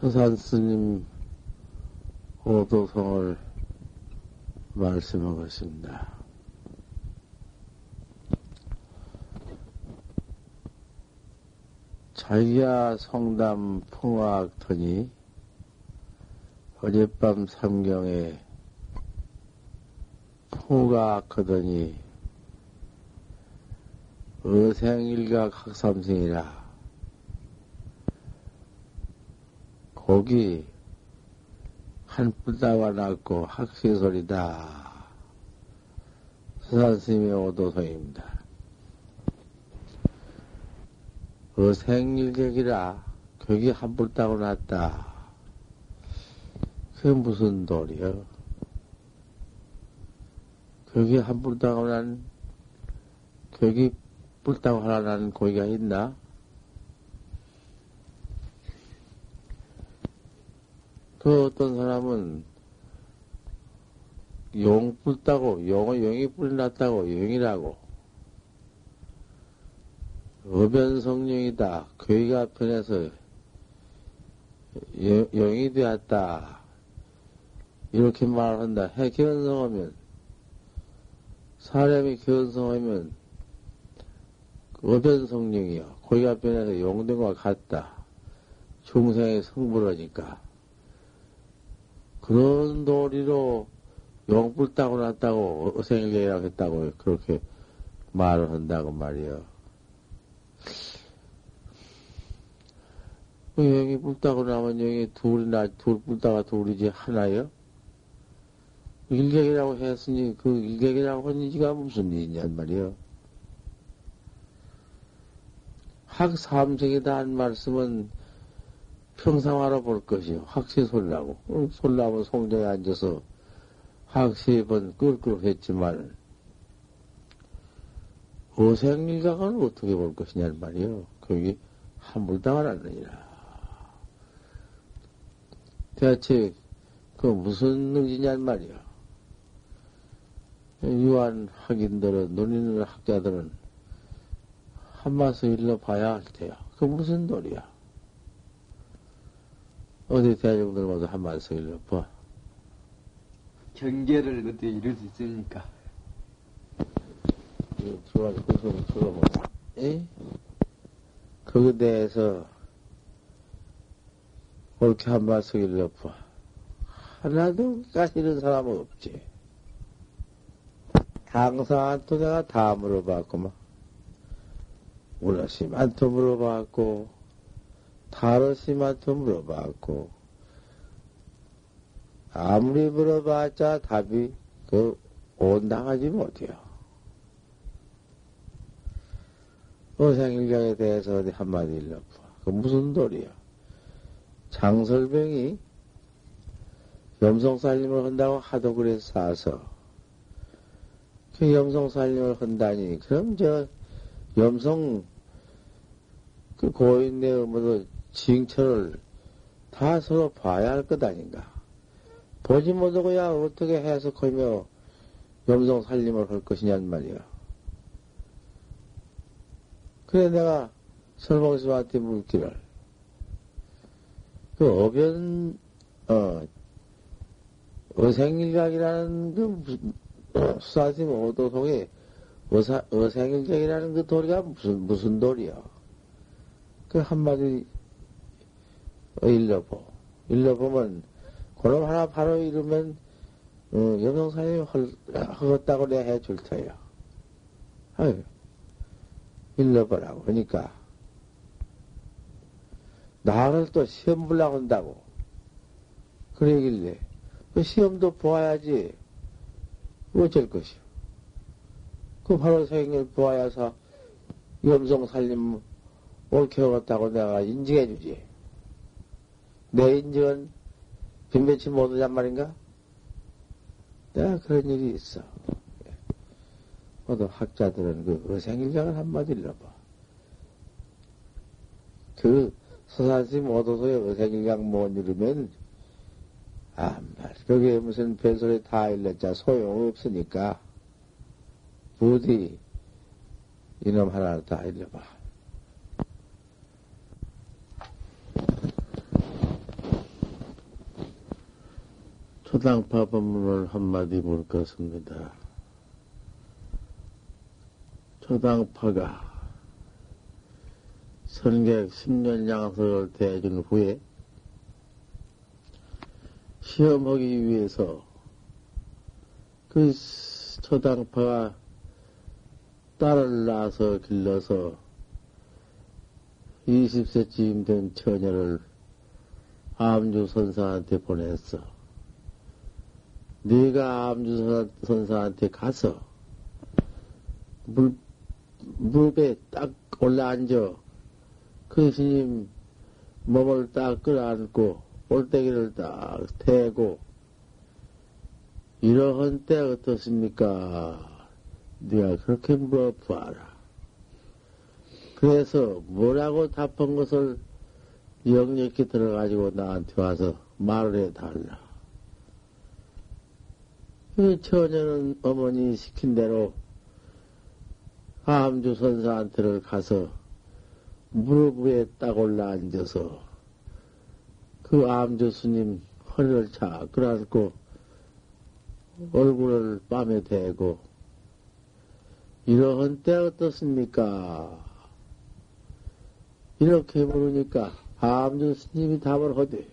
서산 스님 오도성을 말씀하겠습니다. 자기야 성담 풍화학터니 어젯밤 삼경에 풍우가 하더니 의생일각 학삼생이라 고기 한 뿔다가 났고 학시소리다. 수산스님의 오도성입니다. 어생일객이라 격이 한 뿔따고 났다. 그게 무슨 도리여? 격이 한 뿔따고 난, 격이 뿔따고 하나 나는 고기가 있나? 그 어떤 사람은 용 뿔따고, 용은 용이 뿔이 났다고, 용이라고. 어변성령이다. 괴가 변해서 용이 되었다. 이렇게 말을 한다. 해 견성하면, 사람이 견성하면, 어변성령이요. 고기가 변해서 용된 것 같다. 중생의 성불하니까. 그런 도리로 용불 따고 났다고 어생일계라고 했다고 그렇게 말을 한다고 말이요. 그 영이 불따고 나면 영이 둘이나 둘 불따가 둘이지 하나요? 일객이라고 했으니 그 일객이라고 한 지가 무슨 일이냔 말이요. 학삼생이다 한 말씀은 평상화로 볼 것이요. 확시 솔라고. 솔라면 송정에 앉아서 확시 번 꿀꿀 했지만, 어생일각은 어떻게 볼 것이냐는 말이요. 거기 함불당을 않느니라. 대체 그 무슨 의지냔 말이요. 유한 학인들은, 눈 있는 학자들은 한마서 일러 봐야 할 테야. 그 무슨 도리야. 어디 대중들마다 한 말씀 일러봐. 경계를 그때 이룰 수 있으니까. 들어가서 그걸 들어보자. 에? 거기에 대해서 옳게 한 말씀 일러봐. 하나도 까시는 사람은 없지. 강사한테 내가 다 물어봤구만. 또 물어봤고, 타로심한테 물어봤고, 아무리 물어봤자 답이 그 온당하지 못해요. 어생일경에 대해서 어디 한마디 일러봐. 그 무슨 도리야? 장설병이 염성살림을 한다고 하도 그래서 사서 그 염성살림을 한다니 그럼 저 염성 그 고인의 의무도 징처를 다 서로 봐야 할 것 아닌가. 보지 못하고야 어떻게 해석하며 염성 살림을 할 것이냔 말이야. 그래 내가 설봉스한테 묻기를 그 어변 어 어생일각이라는 그 어, 수사심 오도송에 어사, 어생일각이라는 그 도리가 무슨 무슨 도리야? 그 한마디 일러보. 일러보면, 그럼 하나 바로 이르면, 어, 염성사님이 허겄다고 내가 해줄 터요. 아유, 일러보라고. 그러니까, 나를 또 시험 불라고 한다고. 그러길래, 그 시험도 보아야지. 어쩔 것이오. 그 바로 생일 보아야서 염성 살림 옳게 먹었다고 내가 인증해 주지. 내 인증은 빈배치 못하냔 말인가? 내가 그런 일이 있어. 모두 학자들은 그 어생일장을 한마디 일러봐. 그 서산심 오도소의 어생일장 못 이루면, 아, 말, 그게 무슨 별소리 다 일렀자 소용없으니까, 부디 이놈 하나를 다 일러봐. 초당파 법문을 한마디 물 것입니다. 초당파가 선객 10년 양석을 대해준 후에 시험하기 위해서 그 초당파가 딸을 낳아서 길러서 20세쯤 된 처녀를 암주 선사한테 보냈어. 네가 암주 선사한테 가서 물, 무릎에 딱 올라앉아 그 스님 몸을 딱 끌어안고 볼때기를 딱 대고 이러한 때 어떻습니까? 네가 그렇게 물어봐라. 그래서 뭐라고 답한 것을 영역히 들어가지고 나한테 와서 말을 해달라. 그 처녀는 어머니 시킨 대로 암주 선사한테를 가서 무릎 위에 딱 올라 앉아서 그 암주 스님 허리를 착 끌어안고 얼굴을 뺨에 대고 이러한 때 어떻습니까? 이렇게 물으니까 암주 스님이 답을 하되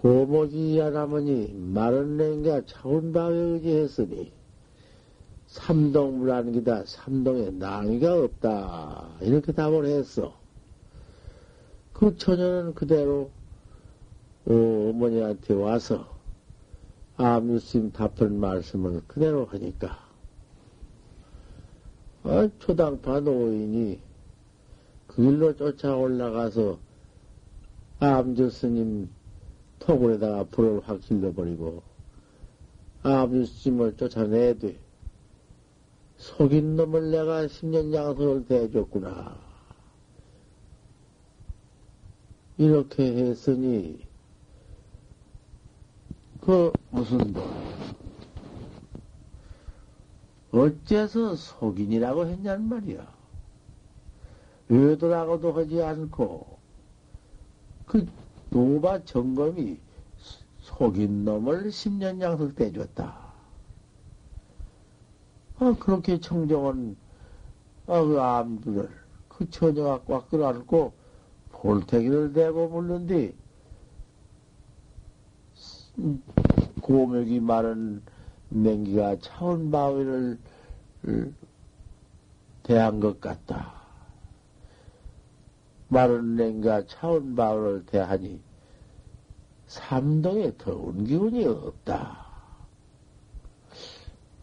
고모지 할아머니 마른 냉가 차운바에 의지했으니 삼동 물안기다 삼동에 낭이가 없다 이렇게 답을 했어. 그 처녀는 그대로 어, 어머니한테 와서 암유심 답한 말씀을 그대로 하니까 아, 초당파 노인이 그 길로 쫓아 올라가서 암주 스님 토굴에다가 불을 확 질러버리고 암주 스님을 쫓아내되 속인 놈을 내가 10년 양석을 대해줬구나. 이렇게 했으니 그 무슨 도 어째서 속인이라고 했냔 말이야. 외도라고도 하지 않고 그 노바 점검이 속인 놈을 10년 양석 대줬다. 아, 그렇게 청정은 아, 그 암들을 그 처녀가 꽉 끌어안고 볼태기를 대고 물는디 고목이 마른 냉기가 차원 바위를 대한 것 같다. 마른 냉기가 차원 바위를 대하니 삼동에 더운 기운이 없다.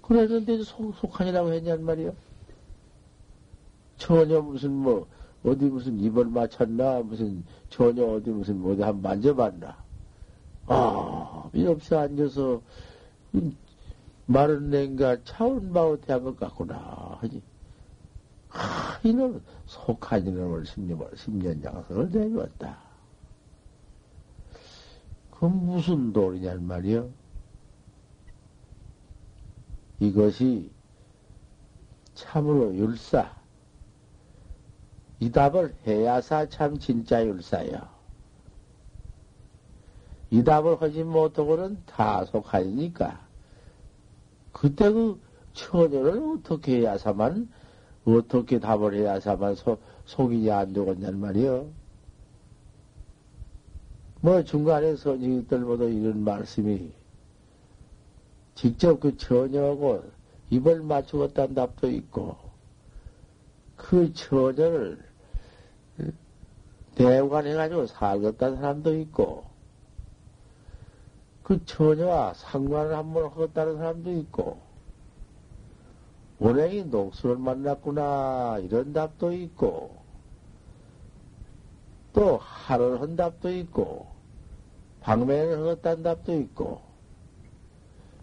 그랬는데 속, 속한이라고 했냔 말이요. 전혀 무슨 뭐 어디 무슨 입을 맞췄나 무슨 전혀 어디 무슨 어디 한 만져봤나. 아, 이 없이 앉아서 마른 냉가 차운바오 대한 것 같구나 하지. 아, 이놈 속한 이놈을 10년, 10년 장성을 내주었다. 그건 무슨 돌이냔 말이요. 이것이 참으로 율사. 이 답을 해야사 참 진짜 율사야. 이 답을 하지 못하고는 다 속하니까. 그때 그 처녀를 어떻게 해야사만, 어떻게 답을 해야 사만 소, 속이지 안 되겠냔 말이요. 뭐 중간에 선생님들보다 이런 말씀이 직접 그 처녀하고 입을 맞추었다는 답도 있고, 그 처녀를 대관해가지고 살겠다는 사람도 있고, 그 처녀와 상관을 한번 하겠다는 사람도 있고, 원행이 녹수를 만났구나, 이런 답도 있고, 또 하를 한 답도 있고, 방맹을 하겠다는 답도 있고,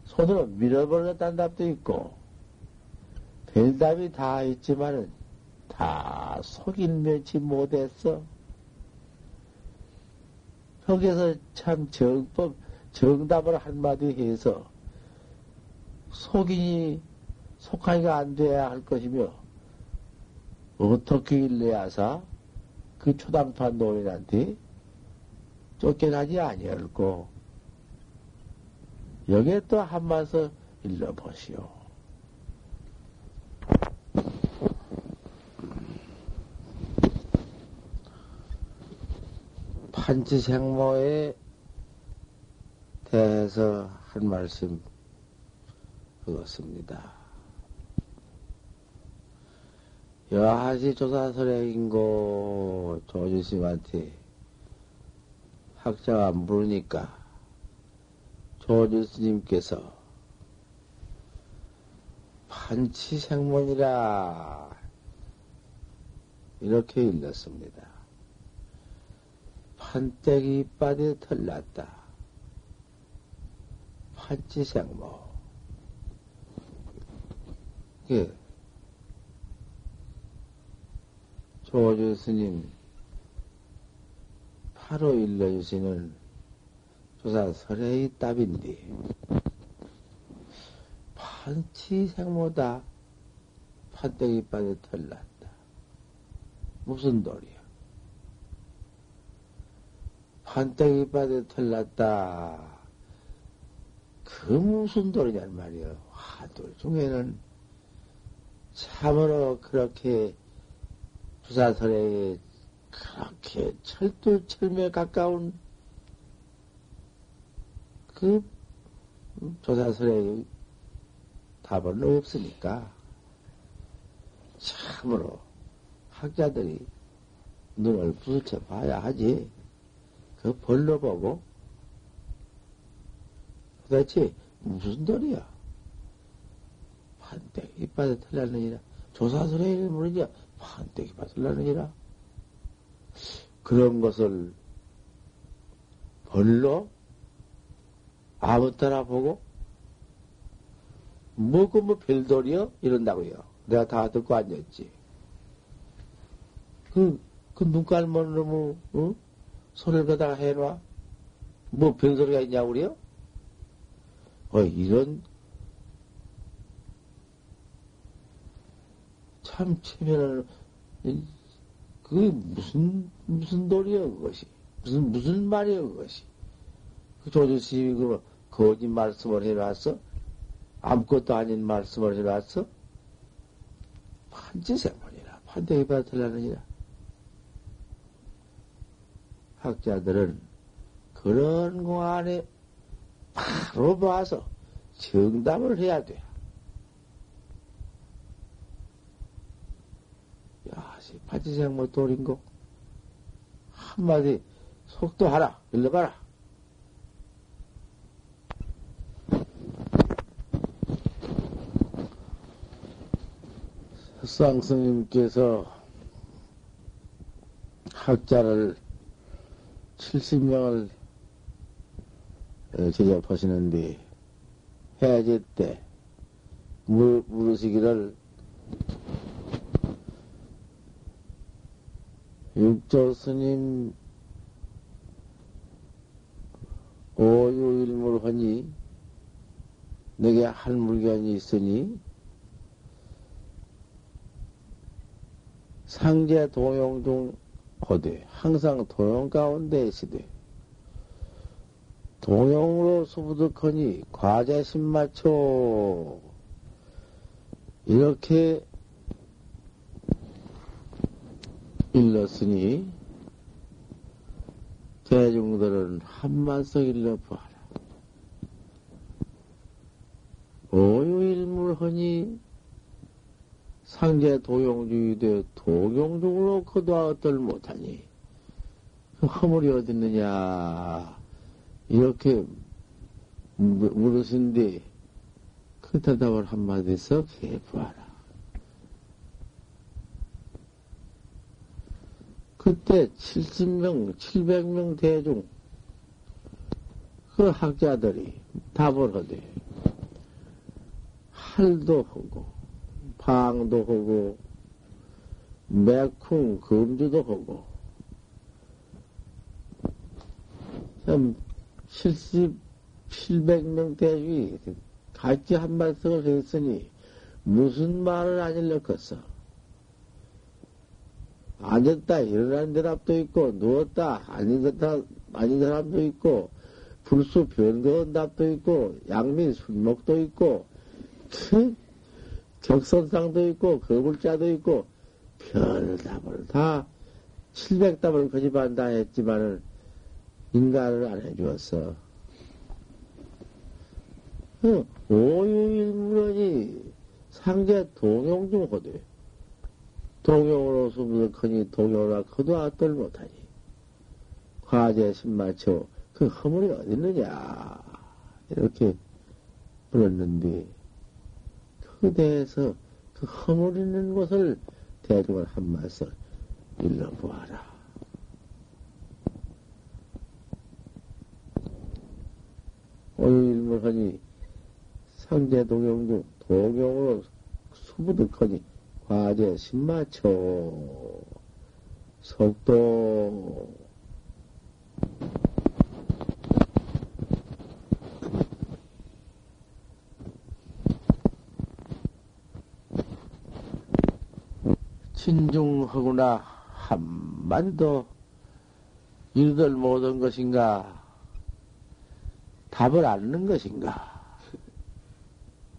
손으로 밀어버렸다는 답도 있고, 별답이 다 있지만은, 다 속인 면치 못했어. 거기서 참 정법, 정답을 한마디 해서, 속인이, 속하기가 안 돼야 할 것이며, 어떻게 일래야사 그 초당파 노인한테 쫓겨나지 아니었고, 여기에 또 한마서 일러보시오. 판치생모에 대해서 한 말씀 그렇습니다. 여하시 조사설의 인고 조주스님한테 학자가 물으니까 조주스님께서 판치생문이라 이렇게 일렀습니다. 판때기 이빠에 털났다. 판치생모. 예. 조주 스님 바로 일러주시는 조사 설의 답인데 판치생모다 판때기 빠에 털났다. 무슨 도리야? 판때기 빠에 털났다. 그 무슨 도리냔 말이야. 화돌 중에는 참으로 그렇게 부사설에 그렇게 철두철미에 가까운 그 조사설의 답은 없으니까 참으로 학자들이 눈을 부딪혀 봐야 하지. 그 벌로 보고 도대체 무슨 돌이야? 판때기 이빠에 털렸느니라. 조사설의 일물이냐? 판때기 받으려느니라. 그런 것을 벌로 아무 따라 보고 뭐그 뭐 별돌이요? 이런다고요. 내가 다 듣고 앉았지. 그, 그 눈깔만으로 뭐, 어? 손을 거다가 해놔? 뭐 별소리가 있냐고 그래요? 어, 이런 참 체면을 그게 무슨 무슨 도리여 그것이? 무슨 무슨 말이여 그것이? 그 조조스님이 그 거짓 말씀을 해놨어? 아무것도 아닌 말씀을 해놨어? 판지생문이라 판대기 받으려느니라. 학자들은 그런 공안에 바로 봐서 정답을 해야 돼. 파지생모 돌인고 한마디 속도하라 일러 가라. 쌍스님께서 학자를 70명을 제접하시는데 해제 때 물으시기를 육조 스님 오유일물하니 내게 할 물건이 있으니 상제 도용 중 거대 항상 도용 가운데 있으되. 동용으로 수부득하니 과제 신마초. 이렇게 일렀으니 대중들은 한만석 일러보아라. 오유일물허니 상제 도용주의되 도용중으로 거두어 얻들 못하니 허물이 어딨느냐 이렇게 물으신데 그 대답을 한마디 써 해보아라. 그때 70명, 700명 대중, 그 학자들이 답을 하되, 할도 하고, 방도 하고, 매쿵, 금주도 하고, 참, 70, 700명 대중이 같이 한 말씀을 했으니, 무슨 말을 안 일렀겠어? 앉았다 일어나는 대답도 있고 누웠다 앉았다 많은 사람도 있고, 불수 변거언답도 있고, 양민 순목도 있고, 그 격선상도 있고, 거불자도 있고, 별답을 다, 700답을 거짓한다 했지만은, 인간을 안 해주었어. 그 오유일물언이 상제 동용 중 하되, 동용으로서 무슨 커니 동용으로 커도 아떨 못하니. 과제 신마초, 그 허물이 어딨느냐. 이렇게 물었는데, 그 대해서 그 허물 있는 곳을 대중을 한 말씀 일러보아라. 오늘 일물하니 상제 동용 중 동용으로 수부득하니 과제 신마초 속도. 진중하구나 한마디도 이르들 못한 것인가? 답을 않는 것인가?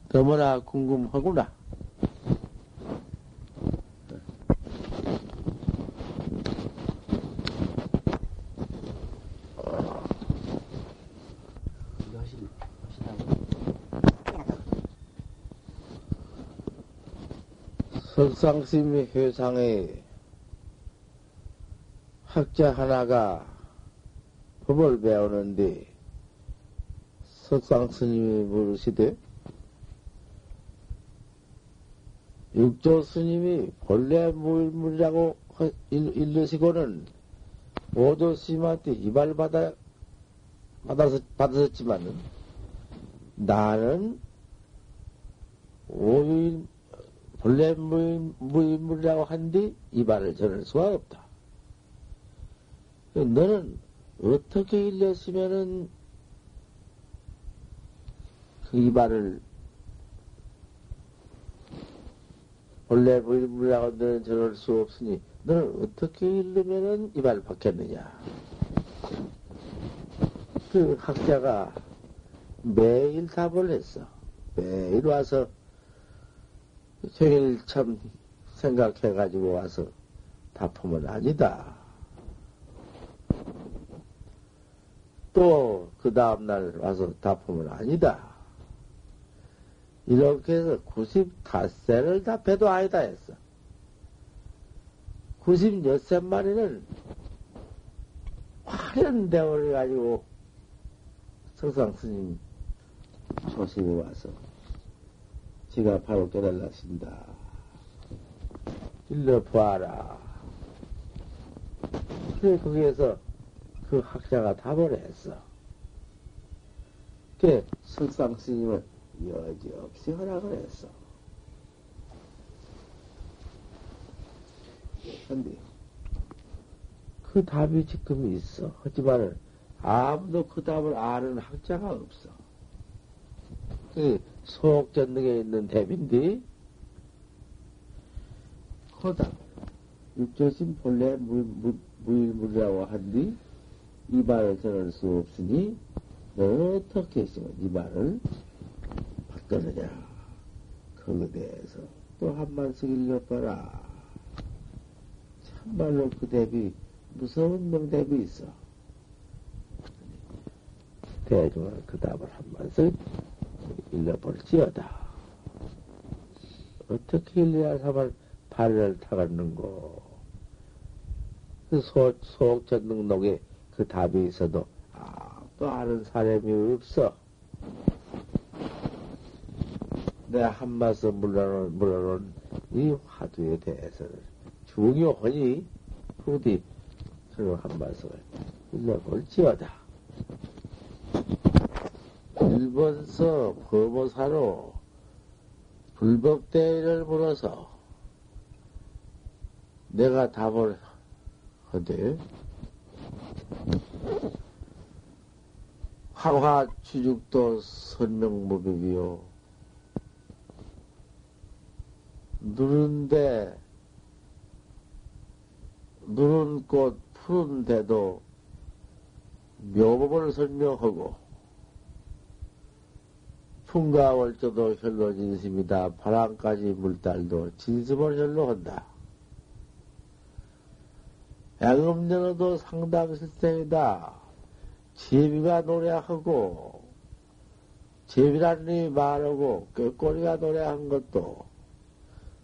너무나 궁금하구나. 석상스님의 회상에 학자 하나가 법을 배우는데 석상스님이 물으시되 육조 스님이 본래 물물이라고 일르시고는 오조 스님한테 이발 받아, 받아서, 받았지만은 나는 오유일, 본래 무인물이라고 한뒤 이발을 전할 수가 없다. 너는 어떻게 일렀으면은 그 이발을 본래 무인물이라고 너는 전할 수 없으니 너는 어떻게 일르면은 이발을 받겠느냐. 그 학자가 매일 답을 했어. 매일 와서 생일 참 생각해가지고 와서 답하면 아니다. 또 그 다음날 와서 답하면 아니다. 이렇게 해서 95세를 답해도 아니다 했어. 96세만에는 화려한 대화를 가지고 성상 스님 조심히 와서 지가 바로 깨달라신다. 일러 보아라. 그래, 거기에서 그 학자가 답을 했어. 그 석상 스님은 여지없이 허락을 했어. 근데 그 답이 지금 있어. 하지만 아무도 그 답을 아는 학자가 없어. 그 소옥전 등에 있는 대비인데 그 답. 육조심 본래 무일물이라고 한뒤 이 말을 전할 수 없으니 너 어떻게 했으면 이 말을 바꾸느냐. 그거에 대해서 또 한 말씩 읽어봐라. 참말로 그 대비 무서운 명대비 있어. 대중은 그 답을 한 말씩 읽어볼지어다. 어떻게 읽어야 사발 발을 타갔는고? 그 소, 소옥전등록에 그 답이 있어도 아또 아는 사람이 없어. 내가 한 말씀 물러놓은, 물러놓은 이 화두에 대해서는 중요하니 부디 저는 한 말씀을 일러볼지어다. 일본서 법보사로 불법대회를 물어서 내가 답을 하되 화화 취죽도 선명무비비요. 누른데, 누른 꽃 푸른데도 묘법을 설명하고 풍가월조도 혈로 진심이다. 바람까지 물달도 진심을 혈로 한다. 양음전어도 상당 실생이다. 제비가 노래하고 제비라는 말하고 꾀꼬리가 노래한 것도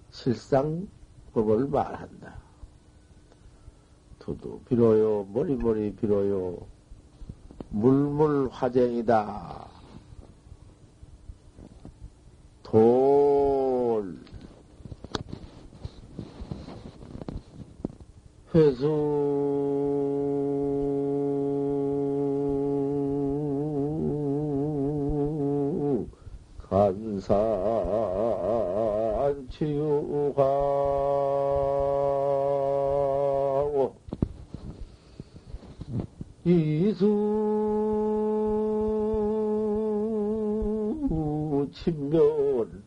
실상 법을 말한다. 두두 비로요 머리머리 비로요 물물 화쟁이다. 돌 회수. 간산 치유하고 이수 친면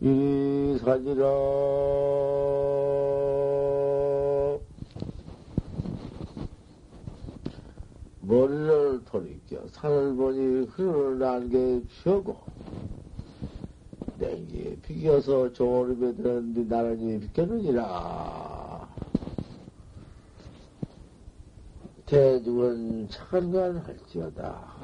이산이라. 머리를 돌이켜 산을 보니 흐르는 게 피하고 냉기에 비겨서 조름에 들었는데 나란히 비켰느니라. 대중은 착한 건 할지어다